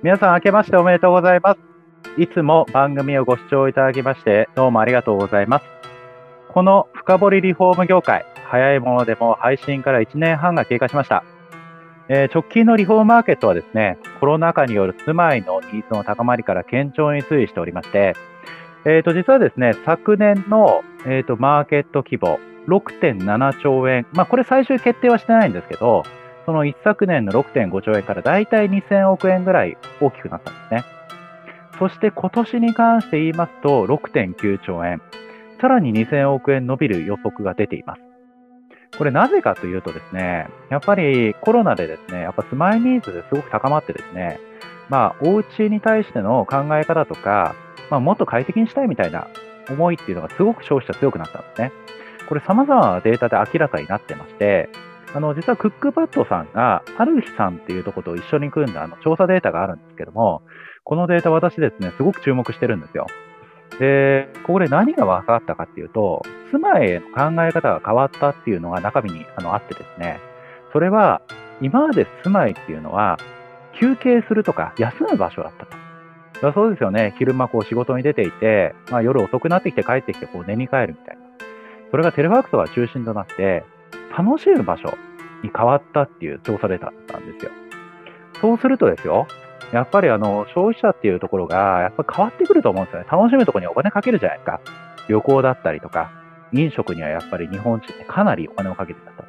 皆さん明けましておめでとうございます。いつも番組をご視聴いただきましてどうもありがとうございます。この深掘りリフォーム業界、早いものでも配信から1年半が経過しました。えー、直近のリフォームマーケットはですね、コロナ禍による住まいのニーズの高まりから堅調に推移しておりまして、えー、と実はですね、昨年の、えー、とマーケット規模6.7兆円、まあ、これ最終決定はしてないんですけど、その一昨年の6.5兆円からだいたい2000億円ぐらい大きくなったんですね。そして今年に関して言いますと6.9兆円、さらに2000億円伸びる予測が出ています。これなぜかというとですね、やっぱりコロナでですね、やっぱ住まいニーズですごく高まってですね、まあ、お家に対しての考え方とか、まあ、もっと快適にしたいみたいな思いっていうのがすごく消費者強くなったんですね。これ様々なデータで明らかになってまして、あの、実はクックパッドさんが、ある日さんっていうところと一緒に組んだあの調査データがあるんですけども、このデータ私ですね、すごく注目してるんですよ。で、ここで何が分かったかっていうと、住まいへの考え方が変わったっていうのが中身にあのあってですね、それは今まで住まいっていうのは休憩するとか休む場所だったと。だそうですよね。昼間こう仕事に出ていて、まあ、夜遅くなってきて帰ってきてこう寝に帰るみたいな。それがテレワークとか中心となって、楽しむ場所に変わったっていう調査データだったんですよ。そうするとですよ、やっぱりあの消費者っていうところがやっぱ変わってくると思うんですよね。楽しむところにお金かけるじゃないですか。旅行だったりとか、飲食にはやっぱり日本人ってかなりお金をかけてたと。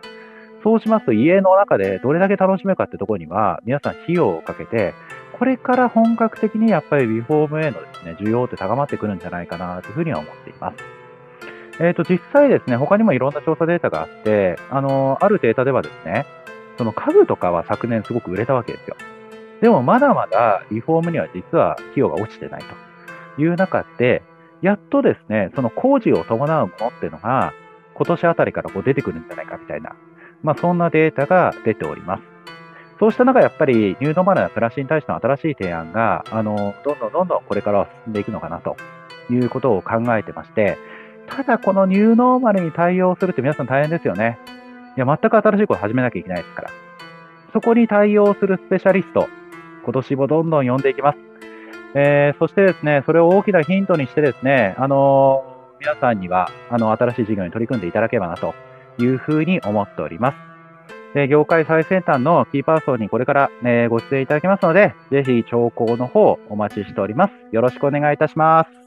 そうしますと家の中でどれだけ楽しめるかってところには皆さん費用をかけて、これから本格的にやっぱりリフォームへのですね、需要って高まってくるんじゃないかなというふうには思っています。え、ー、と、実際ですね、他にもいろんな調査データがあって、あの、あるデータではですね、その家具とかは昨年すごく売れたわけですよ。でもまだまだリフォームには実は費用が落ちてないという中で、やっとですね、その工事を伴うものっていうのが、今年あたりからこう出てくるんじゃないかみたいな、まあそんなデータが出ております。そうした中、やっぱりニューノーマルな暮らしに対しての新しい提案が、あの、どんどんどんどんこれからは進んでいくのかなということを考えてまして、ただこのニューノーマルに対応するって皆さん大変ですよね。いや、全く新しいこと始めなきゃいけないですから。そこに対応するスペシャリスト、今年もどんどん呼んでいきます。えー、そしてですね、それを大きなヒントにしてですね、あのー、皆さんには、あの、新しい事業に取り組んでいただければなというふうに思っております。で業界最先端のキーパーソンにこれから、ね、ご出演いただきますので、ぜひ兆候の方お待ちしております。よろしくお願いいたします。